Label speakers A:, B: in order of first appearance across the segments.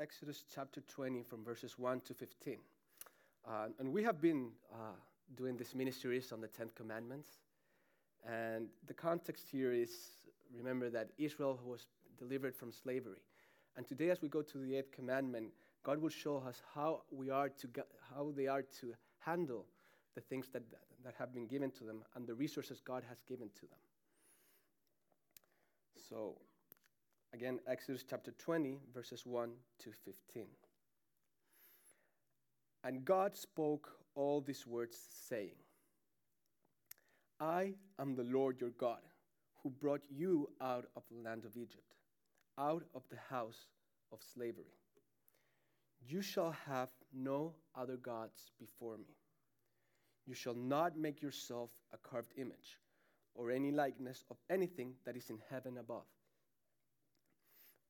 A: Exodus chapter 20 from verses 1 to 15. Uh, and we have been uh, doing this mini series on the Ten Commandments. And the context here is remember that Israel was delivered from slavery. And today, as we go to the eighth commandment, God will show us how we are to how they are to handle the things that, that have been given to them and the resources God has given to them. So, again, Exodus chapter 20, verses 1 to 15. And God spoke all these words, saying, I am the Lord your God, who brought you out of the land of Egypt, out of the house of slavery. You shall have no other gods before me. You shall not make yourself a carved image or any likeness of anything that is in heaven above,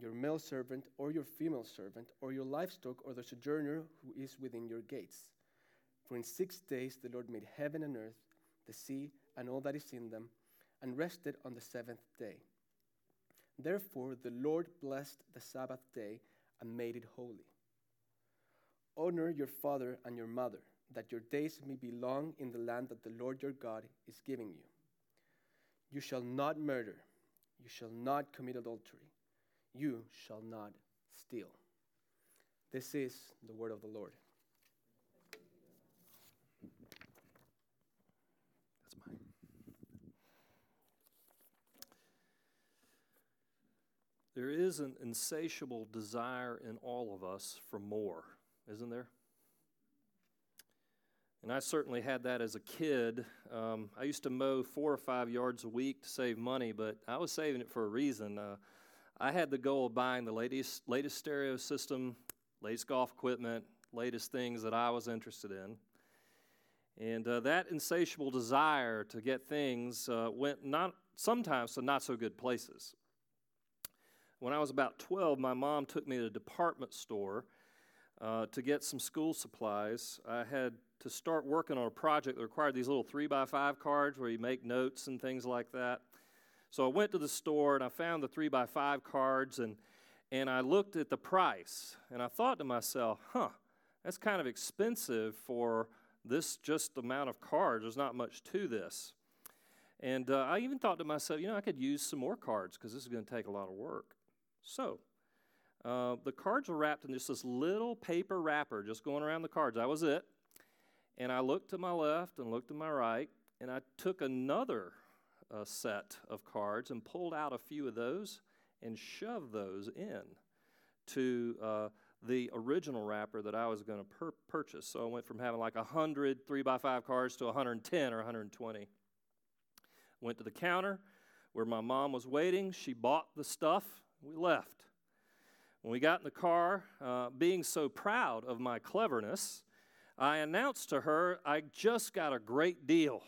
A: your male servant or your female servant, or your livestock or the sojourner who is within your gates. For in six days the Lord made heaven and earth, the sea, and all that is in them, and rested on the seventh day. Therefore the Lord blessed the Sabbath day and made it holy. Honor your father and your mother, that your days may be long in the land that the Lord your God is giving you. You shall not murder. You shall not commit adultery. You shall not steal. This is the word of the Lord.
B: That's mine. There is an insatiable desire in all of us for more, isn't there? And I certainly had that as a kid. Um, I used to mow four or five yards a week to save money, but I was saving it for a reason. Uh, I had the goal of buying the latest, latest stereo system, latest golf equipment, latest things that I was interested in. And uh, that insatiable desire to get things uh, went not sometimes to not so good places. When I was about 12, my mom took me to a department store uh, to get some school supplies. I had to start working on a project that required these little three by five cards where you make notes and things like that. So I went to the store and I found the three by five cards and and I looked at the price and I thought to myself, huh, that's kind of expensive for this just amount of cards. There's not much to this. And uh, I even thought to myself, you know, I could use some more cards because this is going to take a lot of work. So uh, the cards were wrapped in just this little paper wrapper, just going around the cards. That was it. And I looked to my left and looked to my right, and I took another uh, set of cards and pulled out a few of those and shoved those in to uh, the original wrapper that I was going to purchase. So I went from having like 100 3 by 5 cards to 110 or 120. Went to the counter where my mom was waiting. She bought the stuff. We left. When we got in the car, uh, being so proud of my cleverness, I announced to her, I just got a great deal.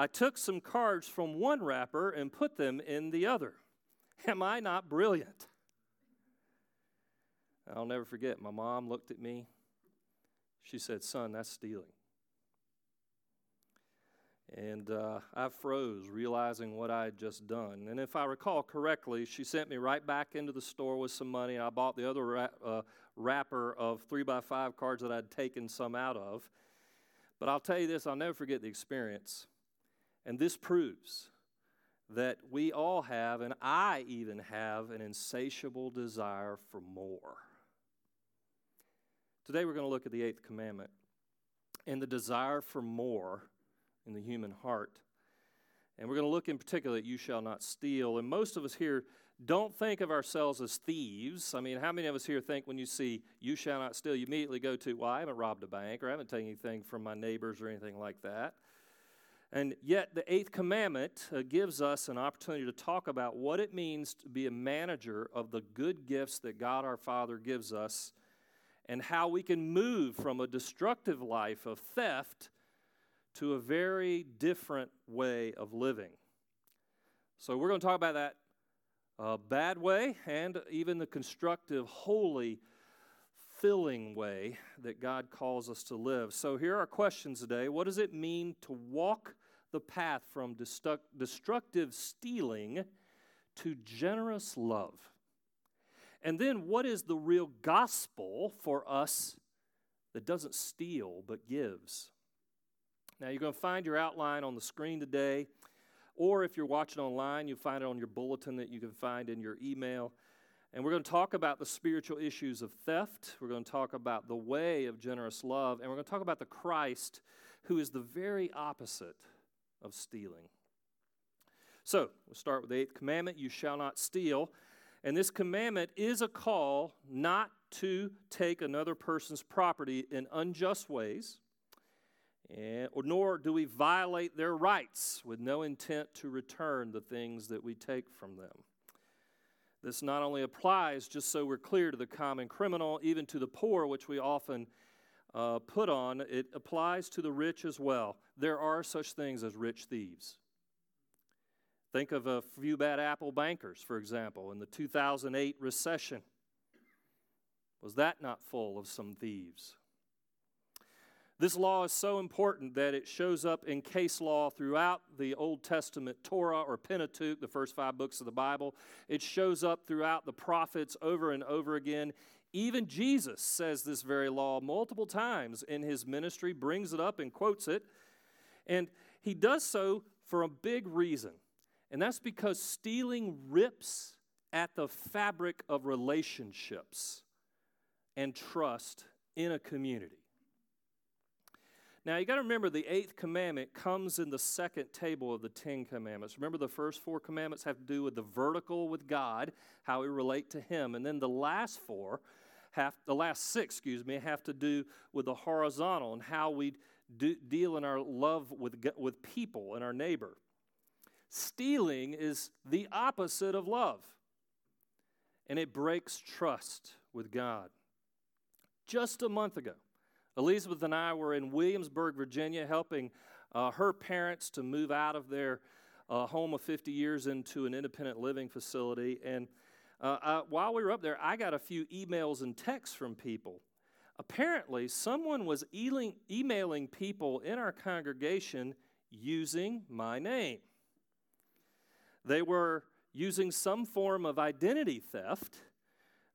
B: I took some cards from one wrapper and put them in the other. Am I not brilliant? I'll never forget, my mom looked at me. She said, Son, that's stealing. And uh, I froze, realizing what I had just done. And if I recall correctly, she sent me right back into the store with some money. I bought the other ra- uh, wrapper of three by five cards that I'd taken some out of. But I'll tell you this I'll never forget the experience. And this proves that we all have, and I even have, an insatiable desire for more. Today we're going to look at the eighth commandment. and the desire for more in the human heart. And we're going to look in particular at you shall not steal. And most of us here don't think of ourselves as thieves. I mean, how many of us here think when you see you shall not steal, you immediately go to, well, I haven't robbed a bank or I haven't taken anything from my neighbors or anything like that. And yet, the eighth commandment uh, gives us an opportunity to talk about what it means to be a manager of the good gifts that God our Father gives us and how we can move from a destructive life of theft to a very different way of living. So, we're going to talk about that uh, bad way and even the constructive, holy, filling way that God calls us to live. So, here are questions today. What does it mean to walk the path from destructive stealing to generous love? And then, what is the real gospel for us that doesn't steal but gives? Now, you're going to find your outline on the screen today, or if you're watching online, you'll find it on your bulletin that you can find in your email. And we're going to talk about the spiritual issues of theft. We're going to talk about the way of generous love. And we're going to talk about the Christ who is the very opposite of stealing. So, we'll start with the eighth commandment you shall not steal. And this commandment is a call not to take another person's property in unjust ways, and, or nor do we violate their rights with no intent to return the things that we take from them. This not only applies, just so we're clear, to the common criminal, even to the poor, which we often uh, put on, it applies to the rich as well. There are such things as rich thieves. Think of a few bad apple bankers, for example, in the 2008 recession. Was that not full of some thieves? This law is so important that it shows up in case law throughout the Old Testament Torah or Pentateuch, the first five books of the Bible. It shows up throughout the prophets over and over again. Even Jesus says this very law multiple times in his ministry, brings it up and quotes it. And he does so for a big reason. And that's because stealing rips at the fabric of relationships and trust in a community. Now, you got to remember the eighth commandment comes in the second table of the Ten Commandments. Remember, the first four commandments have to do with the vertical with God, how we relate to Him. And then the last four, have, the last six, excuse me, have to do with the horizontal and how we do, deal in our love with, with people and our neighbor. Stealing is the opposite of love, and it breaks trust with God. Just a month ago, Elizabeth and I were in Williamsburg, Virginia, helping uh, her parents to move out of their uh, home of 50 years into an independent living facility. And uh, uh, while we were up there, I got a few emails and texts from people. Apparently, someone was e- emailing people in our congregation using my name. They were using some form of identity theft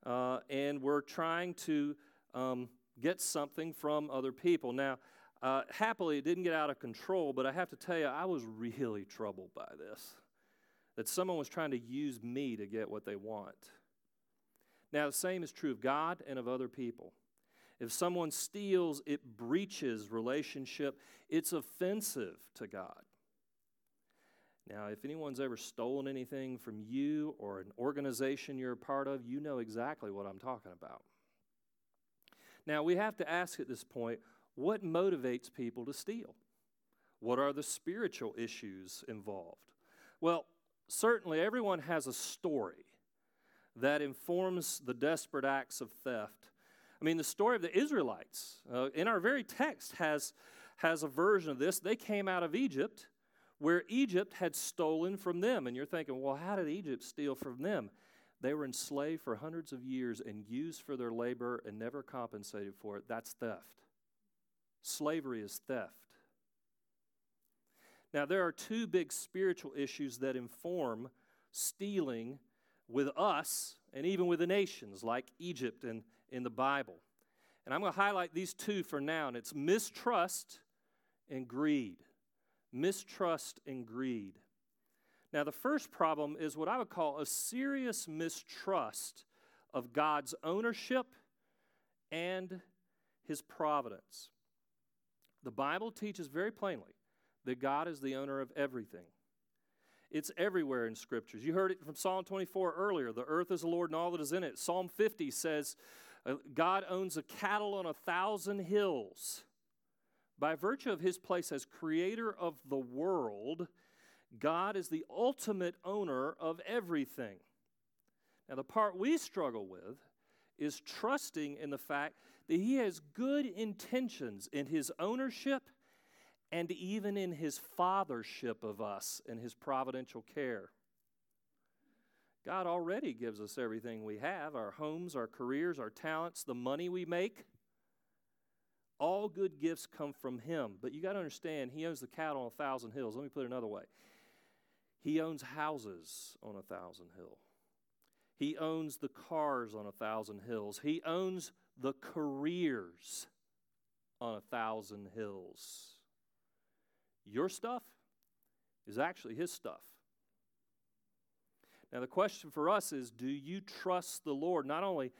B: uh, and were trying to um, get something from other people. Now, uh, happily, it didn't get out of control, but I have to tell you, I was really troubled by this. That someone was trying to use me to get what they want. Now, the same is true of God and of other people. If someone steals, it breaches relationship, it's offensive to God. Now, if anyone's ever stolen anything from you or an organization you're a part of, you know exactly what I'm talking about. Now, we have to ask at this point what motivates people to steal? What are the spiritual issues involved? Well, certainly everyone has a story that informs the desperate acts of theft. I mean, the story of the Israelites uh, in our very text has, has a version of this. They came out of Egypt where Egypt had stolen from them. And you're thinking, well, how did Egypt steal from them? They were enslaved for hundreds of years and used for their labor and never compensated for it. That's theft. Slavery is theft. Now, there are two big spiritual issues that inform stealing with us and even with the nations like Egypt and in the Bible. And I'm going to highlight these two for now, and it's mistrust and greed. Mistrust and greed. Now, the first problem is what I would call a serious mistrust of God's ownership and his providence. The Bible teaches very plainly that God is the owner of everything. It's everywhere in scriptures. You heard it from Psalm 24 earlier. The earth is the Lord and all that is in it. Psalm 50 says, uh, God owns a cattle on a thousand hills. By virtue of his place as creator of the world, God is the ultimate owner of everything. Now, the part we struggle with is trusting in the fact that he has good intentions in his ownership and even in his fathership of us and his providential care. God already gives us everything we have our homes, our careers, our talents, the money we make. All good gifts come from Him. But you got to understand, He owns the cattle on a thousand hills. Let me put it another way He owns houses on a thousand hills. He owns the cars on a thousand hills. He owns the careers on a thousand hills. Your stuff is actually His stuff. Now, the question for us is do you trust the Lord? Not only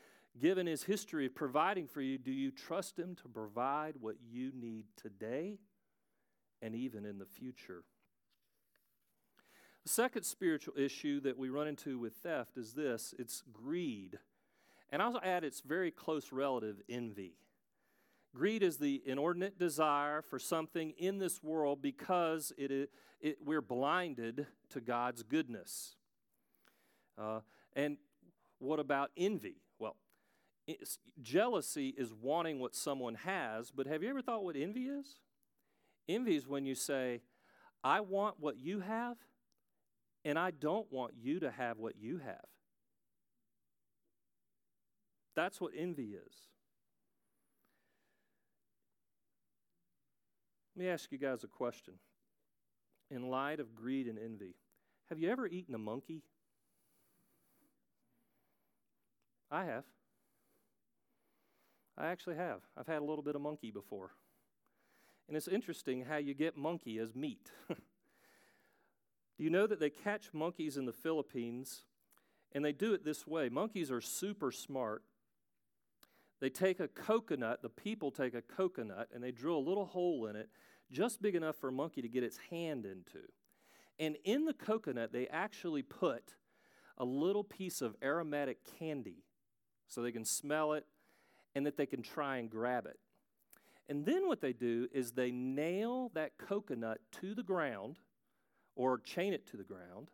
B: given His history of providing for you, do you trust Him to provide what you need today and even in the future? The second spiritual issue that we run into with theft is this it's greed. And I'll add its very close relative, envy. Greed is the inordinate desire for something in this world because it, it, we're blinded to God's goodness. Uh, and what about envy? Well, jealousy is wanting what someone has, but have you ever thought what envy is? Envy is when you say, I want what you have, and I don't want you to have what you have. That's what envy is. Let me ask you guys a question. In light of greed and envy, have you ever eaten a monkey? I have. I actually have. I've had a little bit of monkey before. And it's interesting how you get monkey as meat. do you know that they catch monkeys in the Philippines and they do it this way? Monkeys are super smart. They take a coconut, the people take a coconut, and they drill a little hole in it just big enough for a monkey to get its hand into. And in the coconut, they actually put a little piece of aromatic candy so they can smell it and that they can try and grab it. And then what they do is they nail that coconut to the ground or chain it to the ground.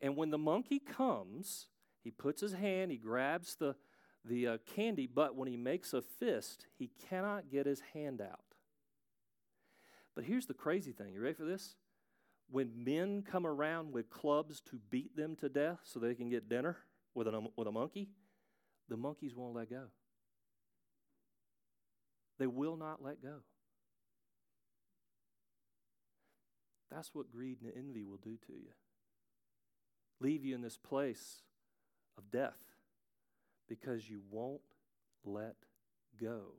B: And when the monkey comes, he puts his hand, he grabs the, the uh, candy, but when he makes a fist, he cannot get his hand out. But here's the crazy thing. You ready for this? When men come around with clubs to beat them to death so they can get dinner with, an, with a monkey, the monkeys won't let go. They will not let go. That's what greed and envy will do to you. Leave you in this place of death because you won't let go.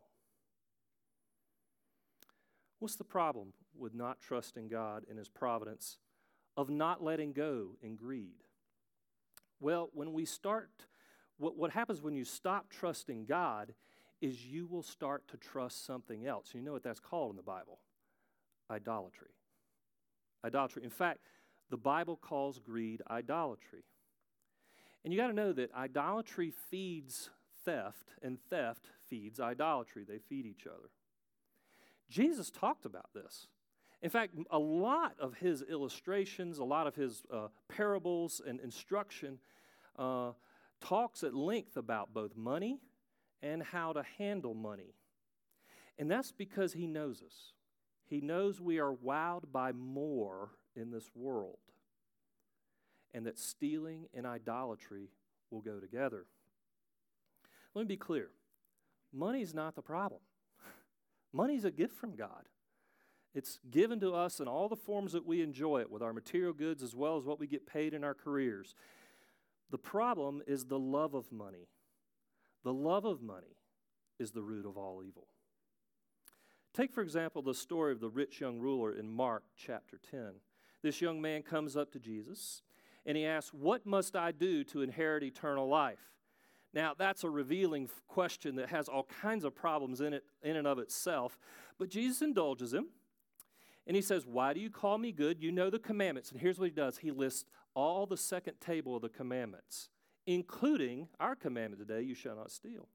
B: What's the problem with not trusting God and His providence, of not letting go in greed? Well, when we start, what, what happens when you stop trusting God is you will start to trust something else. You know what that's called in the Bible? Idolatry. Idolatry. In fact, the Bible calls greed idolatry. And you got to know that idolatry feeds theft, and theft feeds idolatry. They feed each other. Jesus talked about this. In fact, a lot of his illustrations, a lot of his uh, parables and instruction uh, talks at length about both money and how to handle money. And that's because he knows us. He knows we are wowed by more in this world, and that stealing and idolatry will go together. Let me be clear money is not the problem. Money is a gift from God. It's given to us in all the forms that we enjoy it, with our material goods as well as what we get paid in our careers. The problem is the love of money. The love of money is the root of all evil. Take, for example, the story of the rich young ruler in Mark chapter 10. This young man comes up to Jesus and he asks, What must I do to inherit eternal life? Now, that's a revealing question that has all kinds of problems in it in and of itself, but Jesus indulges him. And he says, Why do you call me good? You know the commandments. And here's what he does he lists all the second table of the commandments, including our commandment today you shall not steal.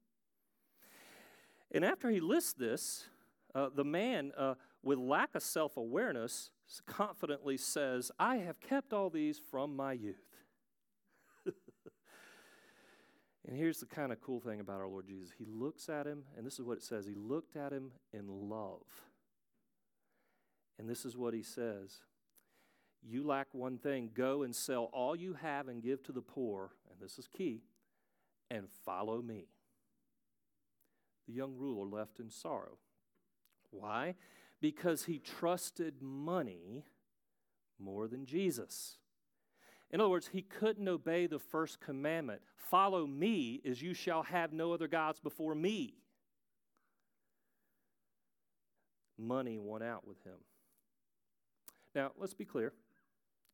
B: And after he lists this, uh, the man, uh, with lack of self awareness, confidently says, I have kept all these from my youth. and here's the kind of cool thing about our Lord Jesus He looks at him, and this is what it says He looked at him in love. And this is what he says You lack one thing. Go and sell all you have and give to the poor, and this is key, and follow me. The young ruler left in sorrow. Why? Because he trusted money more than Jesus. In other words, he couldn't obey the first commandment follow me as you shall have no other gods before me. Money won out with him. Now, let's be clear.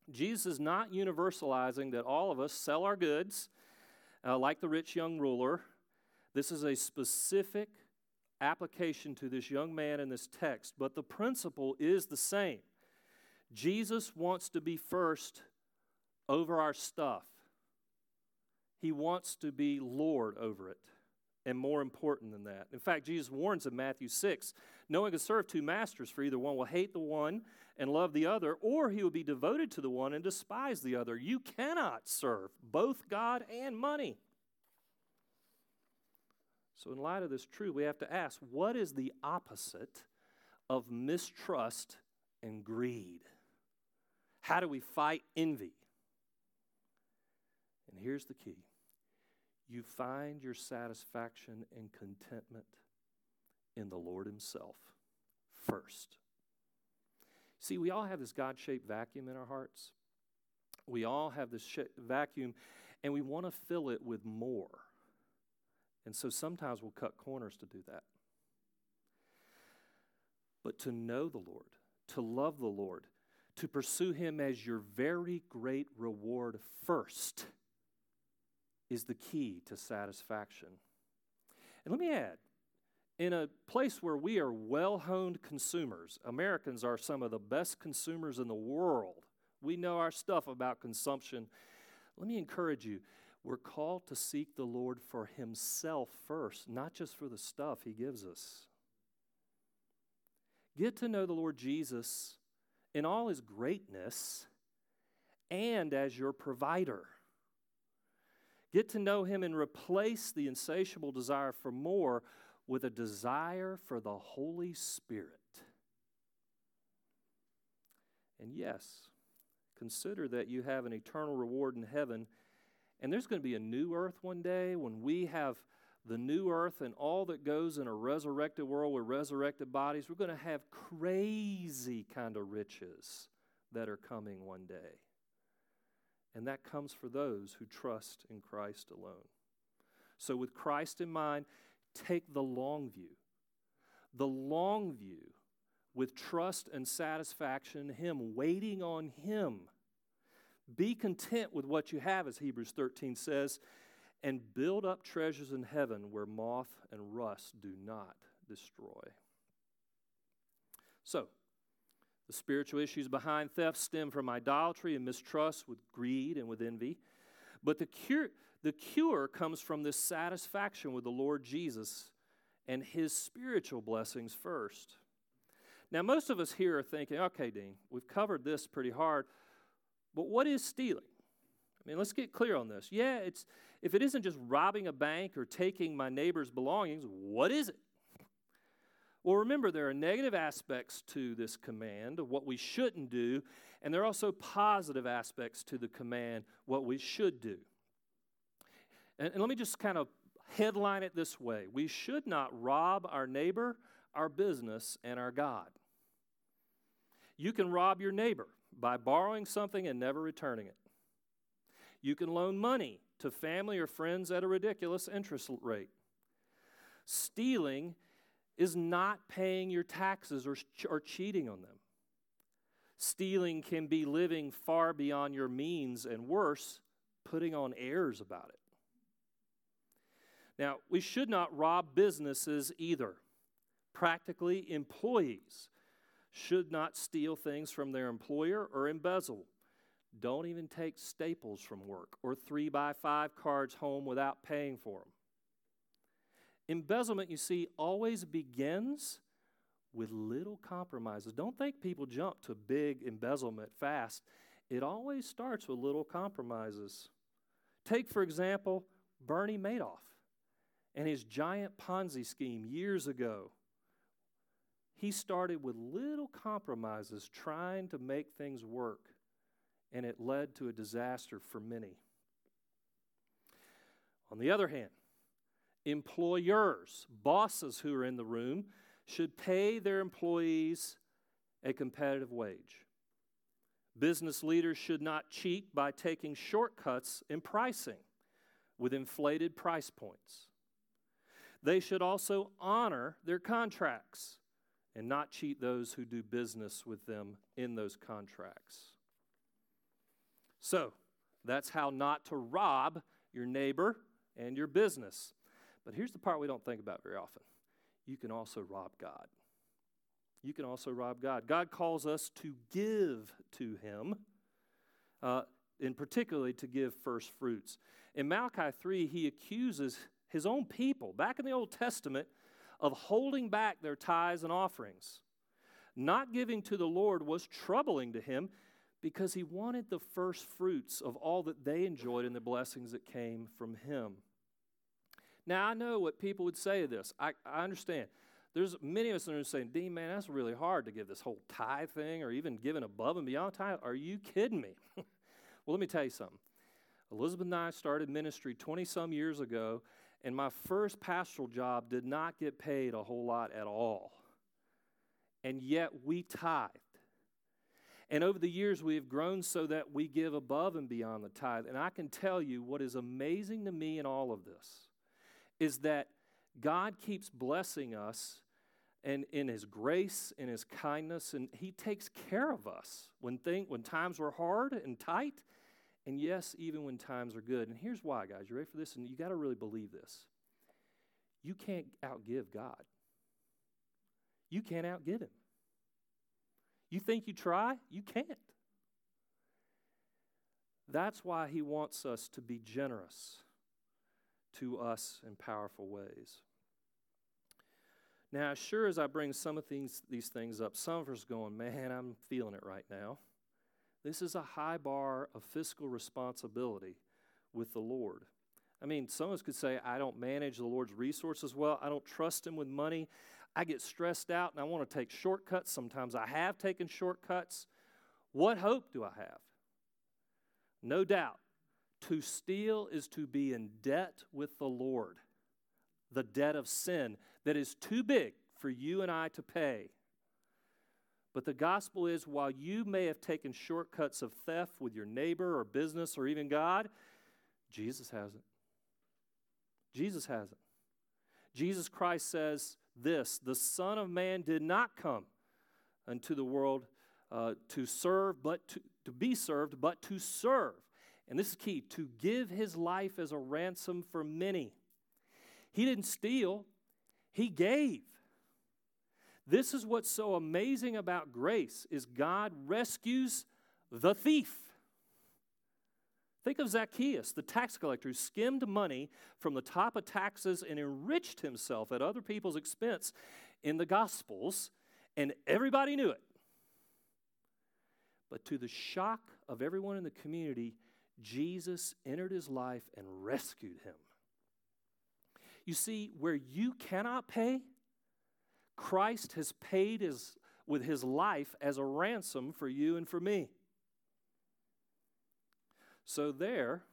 B: Jesus is not universalizing that all of us sell our goods uh, like the rich young ruler. This is a specific application to this young man in this text, but the principle is the same. Jesus wants to be first over our stuff, He wants to be Lord over it and more important than that. In fact, Jesus warns in Matthew 6 no one can serve two masters, for either one will hate the one and love the other, or he will be devoted to the one and despise the other. You cannot serve both God and money. So, in light of this truth, we have to ask what is the opposite of mistrust and greed? How do we fight envy? And here's the key you find your satisfaction and contentment in the Lord Himself first. See, we all have this God shaped vacuum in our hearts. We all have this sh- vacuum, and we want to fill it with more. And so sometimes we'll cut corners to do that. But to know the Lord, to love the Lord, to pursue Him as your very great reward first is the key to satisfaction. And let me add, in a place where we are well honed consumers, Americans are some of the best consumers in the world. We know our stuff about consumption. Let me encourage you we're called to seek the Lord for Himself first, not just for the stuff He gives us. Get to know the Lord Jesus in all His greatness and as your provider. Get to know Him and replace the insatiable desire for more with a desire for the Holy Spirit. And yes, consider that you have an eternal reward in heaven. And there's going to be a new earth one day when we have the new earth and all that goes in a resurrected world with resurrected bodies. We're going to have crazy kind of riches that are coming one day. And that comes for those who trust in Christ alone. So, with Christ in mind, take the long view. The long view with trust and satisfaction in Him, waiting on Him. Be content with what you have, as Hebrews 13 says, and build up treasures in heaven where moth and rust do not destroy. So, the spiritual issues behind theft stem from idolatry and mistrust, with greed and with envy. But the cure, the cure comes from this satisfaction with the Lord Jesus and his spiritual blessings first. Now, most of us here are thinking, okay, Dean, we've covered this pretty hard, but what is stealing? I mean, let's get clear on this. Yeah, it's if it isn't just robbing a bank or taking my neighbor's belongings, what is it? Well, remember, there are negative aspects to this command of what we shouldn't do, and there are also positive aspects to the command, what we should do. And, and let me just kind of headline it this way We should not rob our neighbor, our business, and our God. You can rob your neighbor by borrowing something and never returning it. You can loan money to family or friends at a ridiculous interest rate. Stealing is not paying your taxes or, or cheating on them. Stealing can be living far beyond your means, and worse, putting on airs about it. Now, we should not rob businesses either. Practically, employees should not steal things from their employer or embezzle. Don't even take staples from work or three by five cards home without paying for them. Embezzlement, you see, always begins with little compromises. Don't think people jump to big embezzlement fast. It always starts with little compromises. Take, for example, Bernie Madoff and his giant Ponzi scheme years ago. He started with little compromises trying to make things work, and it led to a disaster for many. On the other hand, employers, bosses who are in the room, should pay their employees a competitive wage. Business leaders should not cheat by taking shortcuts in pricing with inflated price points. They should also honor their contracts and not cheat those who do business with them in those contracts. So, that's how not to rob your neighbor and your business. But here's the part we don't think about very often you can also rob God. You can also rob God. God calls us to give to Him, uh, and particularly to give first fruits. In Malachi 3, he accuses his own people, back in the Old Testament, of holding back their tithes and offerings. Not giving to the Lord was troubling to him because he wanted the first fruits of all that they enjoyed and the blessings that came from him. Now, I know what people would say to this. I, I understand. There's many of us that are saying, Dean, man, that's really hard to give this whole tithe thing or even giving above and beyond tithe. Are you kidding me? well, let me tell you something. Elizabeth and I started ministry 20 some years ago, and my first pastoral job did not get paid a whole lot at all. And yet we tithed. And over the years, we have grown so that we give above and beyond the tithe. And I can tell you what is amazing to me in all of this is that God keeps blessing us and in his grace and his kindness and he takes care of us when thing, when times were hard and tight and yes even when times are good and here's why guys you ready for this? And you got to really believe this. You can't outgive god. You can't outgive him. You think you try? You can't. That's why he wants us to be generous to us in powerful ways. Now, as sure as I bring some of these, these things up, some of us going, man, I'm feeling it right now. This is a high bar of fiscal responsibility with the Lord. I mean, some of us could say, I don't manage the Lord's resources well. I don't trust Him with money. I get stressed out and I want to take shortcuts. Sometimes I have taken shortcuts. What hope do I have? No doubt, to steal is to be in debt with the Lord, the debt of sin that is too big for you and I to pay. But the gospel is while you may have taken shortcuts of theft with your neighbor or business or even God, Jesus hasn't. Jesus hasn't. Jesus Christ says this the Son of Man did not come unto the world uh, to serve, but to, to be served, but to serve and this is key to give his life as a ransom for many. He didn't steal, he gave. This is what's so amazing about grace is God rescues the thief. Think of Zacchaeus, the tax collector who skimmed money from the top of taxes and enriched himself at other people's expense in the Gospels, and everybody knew it. But to the shock of everyone in the community, Jesus entered his life and rescued him. You see, where you cannot pay, Christ has paid his, with his life as a ransom for you and for me. So, there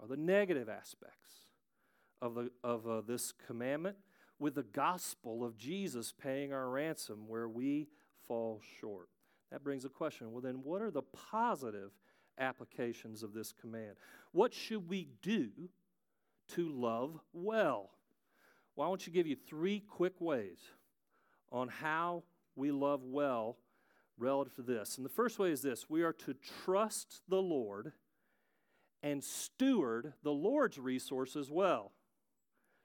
B: are the negative aspects of, the, of uh, this commandment with the gospel of Jesus paying our ransom where we fall short. That brings a question well, then, what are the positive applications of this command. What should we do to love well? Well, I want you to give you three quick ways on how we love well relative to this. And the first way is this we are to trust the Lord and steward the Lord's resources well.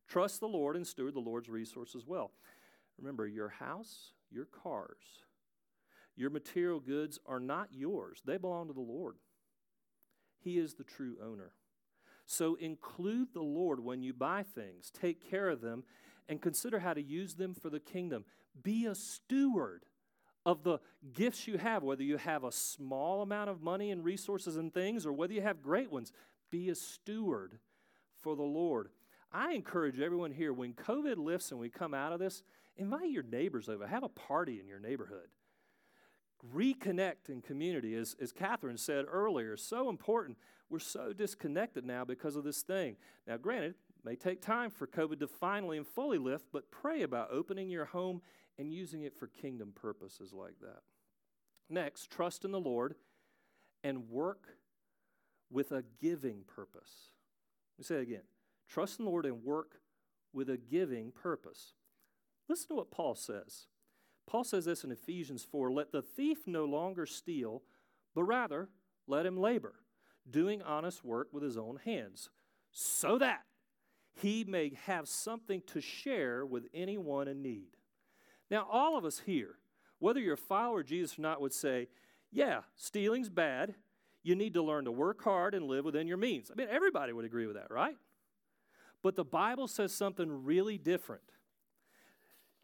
B: Trust the Lord and steward the Lord's resources well. Remember, your house, your cars, your material goods are not yours, they belong to the Lord. He is the true owner. So include the Lord when you buy things, take care of them, and consider how to use them for the kingdom. Be a steward of the gifts you have, whether you have a small amount of money and resources and things, or whether you have great ones. Be a steward for the Lord. I encourage everyone here when COVID lifts and we come out of this, invite your neighbors over, have a party in your neighborhood. Reconnect in community, as, as Catherine said earlier, so important. We're so disconnected now because of this thing. Now, granted, may take time for COVID to finally and fully lift, but pray about opening your home and using it for kingdom purposes like that. Next, trust in the Lord and work with a giving purpose. Let me say it again. Trust in the Lord and work with a giving purpose. Listen to what Paul says. Paul says this in Ephesians 4 Let the thief no longer steal, but rather let him labor, doing honest work with his own hands, so that he may have something to share with anyone in need. Now, all of us here, whether you're a follower of Jesus or not, would say, Yeah, stealing's bad. You need to learn to work hard and live within your means. I mean, everybody would agree with that, right? But the Bible says something really different.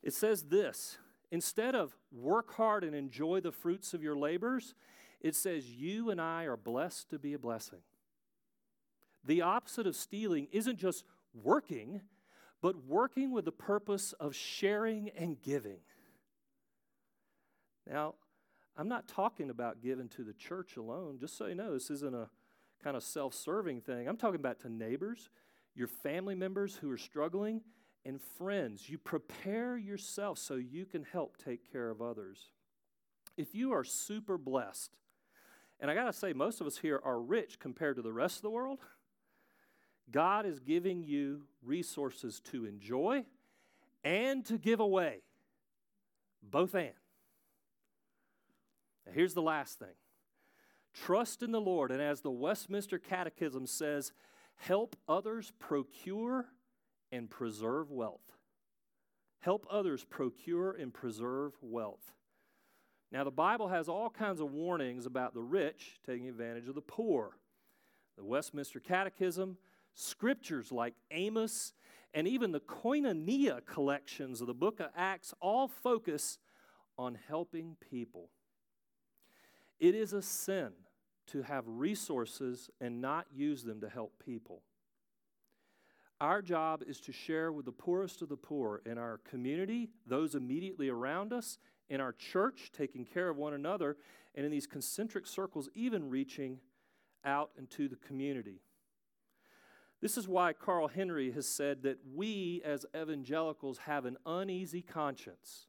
B: It says this instead of work hard and enjoy the fruits of your labors, it says you and I are blessed to be a blessing. The opposite of stealing isn't just working, but working with the purpose of sharing and giving. Now, I'm not talking about giving to the church alone, just so you know, this isn't a kind of self serving thing. I'm talking about to neighbors, your family members who are struggling, and friends. You prepare yourself so you can help take care of others. If you are super blessed, and I got to say, most of us here are rich compared to the rest of the world, God is giving you resources to enjoy and to give away. Both and. Now, here's the last thing trust in the Lord, and as the Westminster Catechism says, help others procure and preserve wealth. Help others procure and preserve wealth. Now, the Bible has all kinds of warnings about the rich taking advantage of the poor. The Westminster Catechism, scriptures like Amos, and even the Koinonia collections of the book of Acts all focus on helping people. It is a sin to have resources and not use them to help people. Our job is to share with the poorest of the poor in our community, those immediately around us, in our church, taking care of one another, and in these concentric circles, even reaching out into the community. This is why Carl Henry has said that we as evangelicals have an uneasy conscience.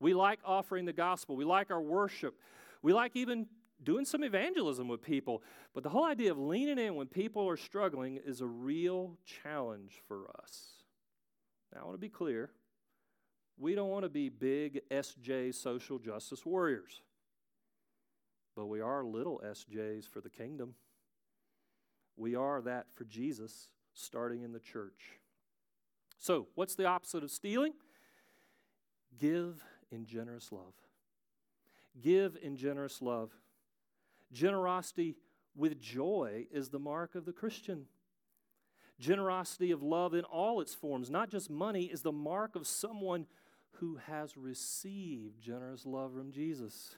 B: We like offering the gospel, we like our worship, we like even doing some evangelism with people. But the whole idea of leaning in when people are struggling is a real challenge for us. Now, I want to be clear. We don't want to be big SJ social justice warriors, but we are little SJs for the kingdom. We are that for Jesus, starting in the church. So, what's the opposite of stealing? Give in generous love. Give in generous love. Generosity with joy is the mark of the Christian. Generosity of love in all its forms, not just money, is the mark of someone who has received generous love from Jesus.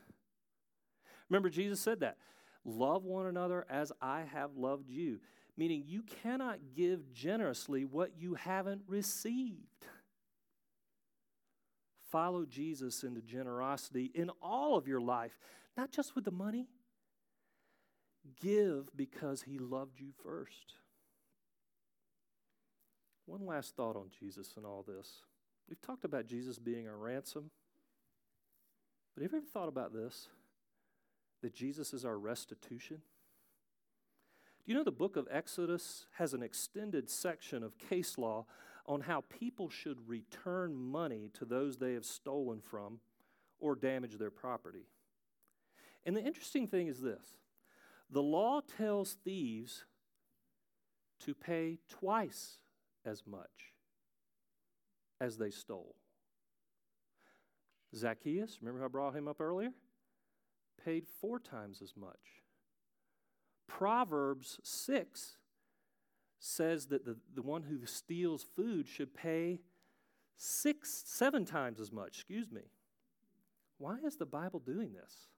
B: Remember, Jesus said that. Love one another as I have loved you. Meaning, you cannot give generously what you haven't received. Follow Jesus into generosity in all of your life, not just with the money. Give because he loved you first. One last thought on Jesus and all this. We've talked about Jesus being our ransom, but have you ever thought about this? That Jesus is our restitution? Do you know the book of Exodus has an extended section of case law on how people should return money to those they have stolen from or damaged their property? And the interesting thing is this the law tells thieves to pay twice as much as they stole. Zacchaeus, remember I brought him up earlier? Paid four times as much. Proverbs 6 says that the, the one who steals food should pay six, seven times as much. Excuse me. Why is the Bible doing this?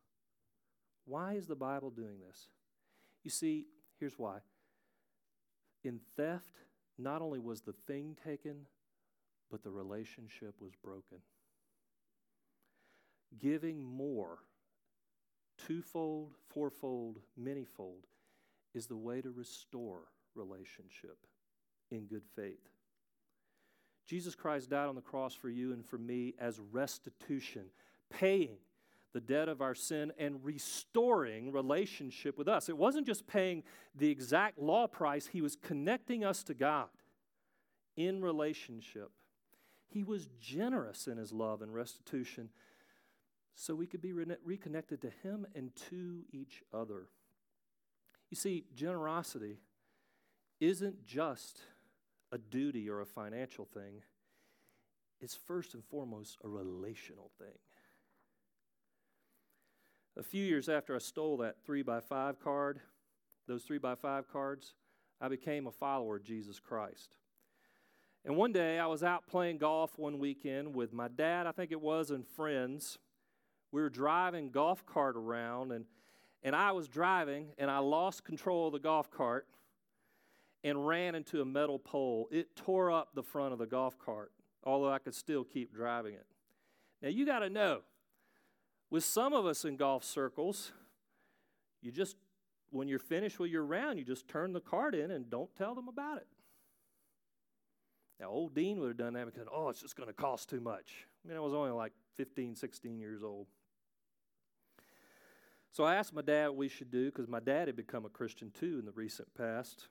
B: Why is the Bible doing this? You see, here's why. In theft, not only was the thing taken, but the relationship was broken. Giving more, twofold, fourfold, manyfold, is the way to restore relationship in good faith. Jesus Christ died on the cross for you and for me as restitution, paying the debt of our sin and restoring relationship with us. It wasn't just paying the exact law price, He was connecting us to God in relationship. He was generous in His love and restitution so we could be re- reconnected to Him and to each other. You see, generosity isn't just a duty or a financial thing, it's first and foremost a relational thing. A few years after I stole that three by five card, those three by five cards, I became a follower of Jesus Christ. And one day I was out playing golf one weekend with my dad, I think it was, and friends. We were driving golf cart around, and, and I was driving, and I lost control of the golf cart and ran into a metal pole. It tore up the front of the golf cart, although I could still keep driving it. Now, you got to know, with some of us in golf circles, you just, when you're finished with your round, you just turn the cart in and don't tell them about it. Now, old Dean would have done that because, oh, it's just going to cost too much. I mean, I was only like 15, 16 years old. So I asked my dad what we should do because my dad had become a Christian too in the recent past.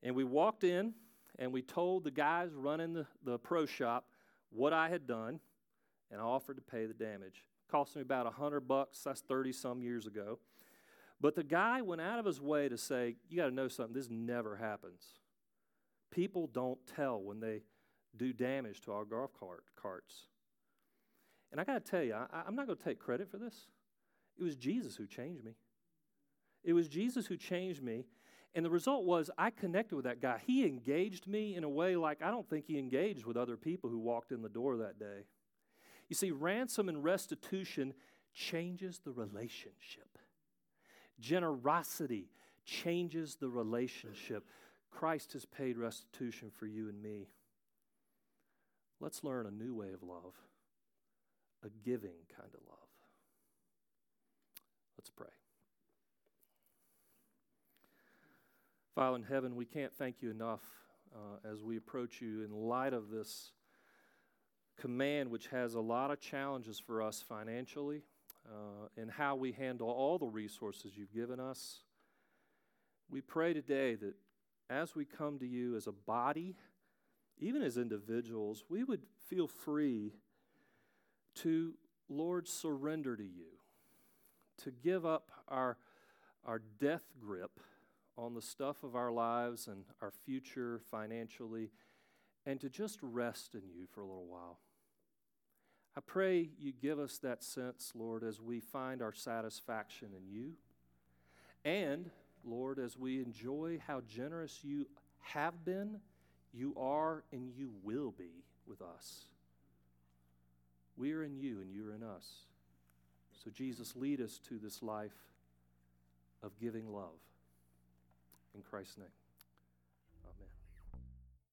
B: And we walked in and we told the guys running the, the pro shop what I had done, and I offered to pay the damage. Cost me about a hundred bucks. That's thirty some years ago. But the guy went out of his way to say, "You got to know something. This never happens. People don't tell when they do damage to our golf cart carts." And I got to tell you, I, I'm not going to take credit for this. It was Jesus who changed me. It was Jesus who changed me and the result was I connected with that guy. He engaged me in a way like I don't think he engaged with other people who walked in the door that day. You see, ransom and restitution changes the relationship. Generosity changes the relationship. Christ has paid restitution for you and me. Let's learn a new way of love, a giving kind of love. Let's pray. Father in heaven, we can't thank you enough uh, as we approach you in light of this command, which has a lot of challenges for us financially uh, and how we handle all the resources you've given us. We pray today that as we come to you as a body, even as individuals, we would feel free to, Lord, surrender to you, to give up our, our death grip on the stuff of our lives and our future financially, and to just rest in you for a little while. I pray you give us that sense, Lord, as we find our satisfaction in you. And, Lord, as we enjoy how generous you have been, you are, and you will be with us. We are in you, and you are in us. So, Jesus, lead us to this life of giving love. In Christ's name.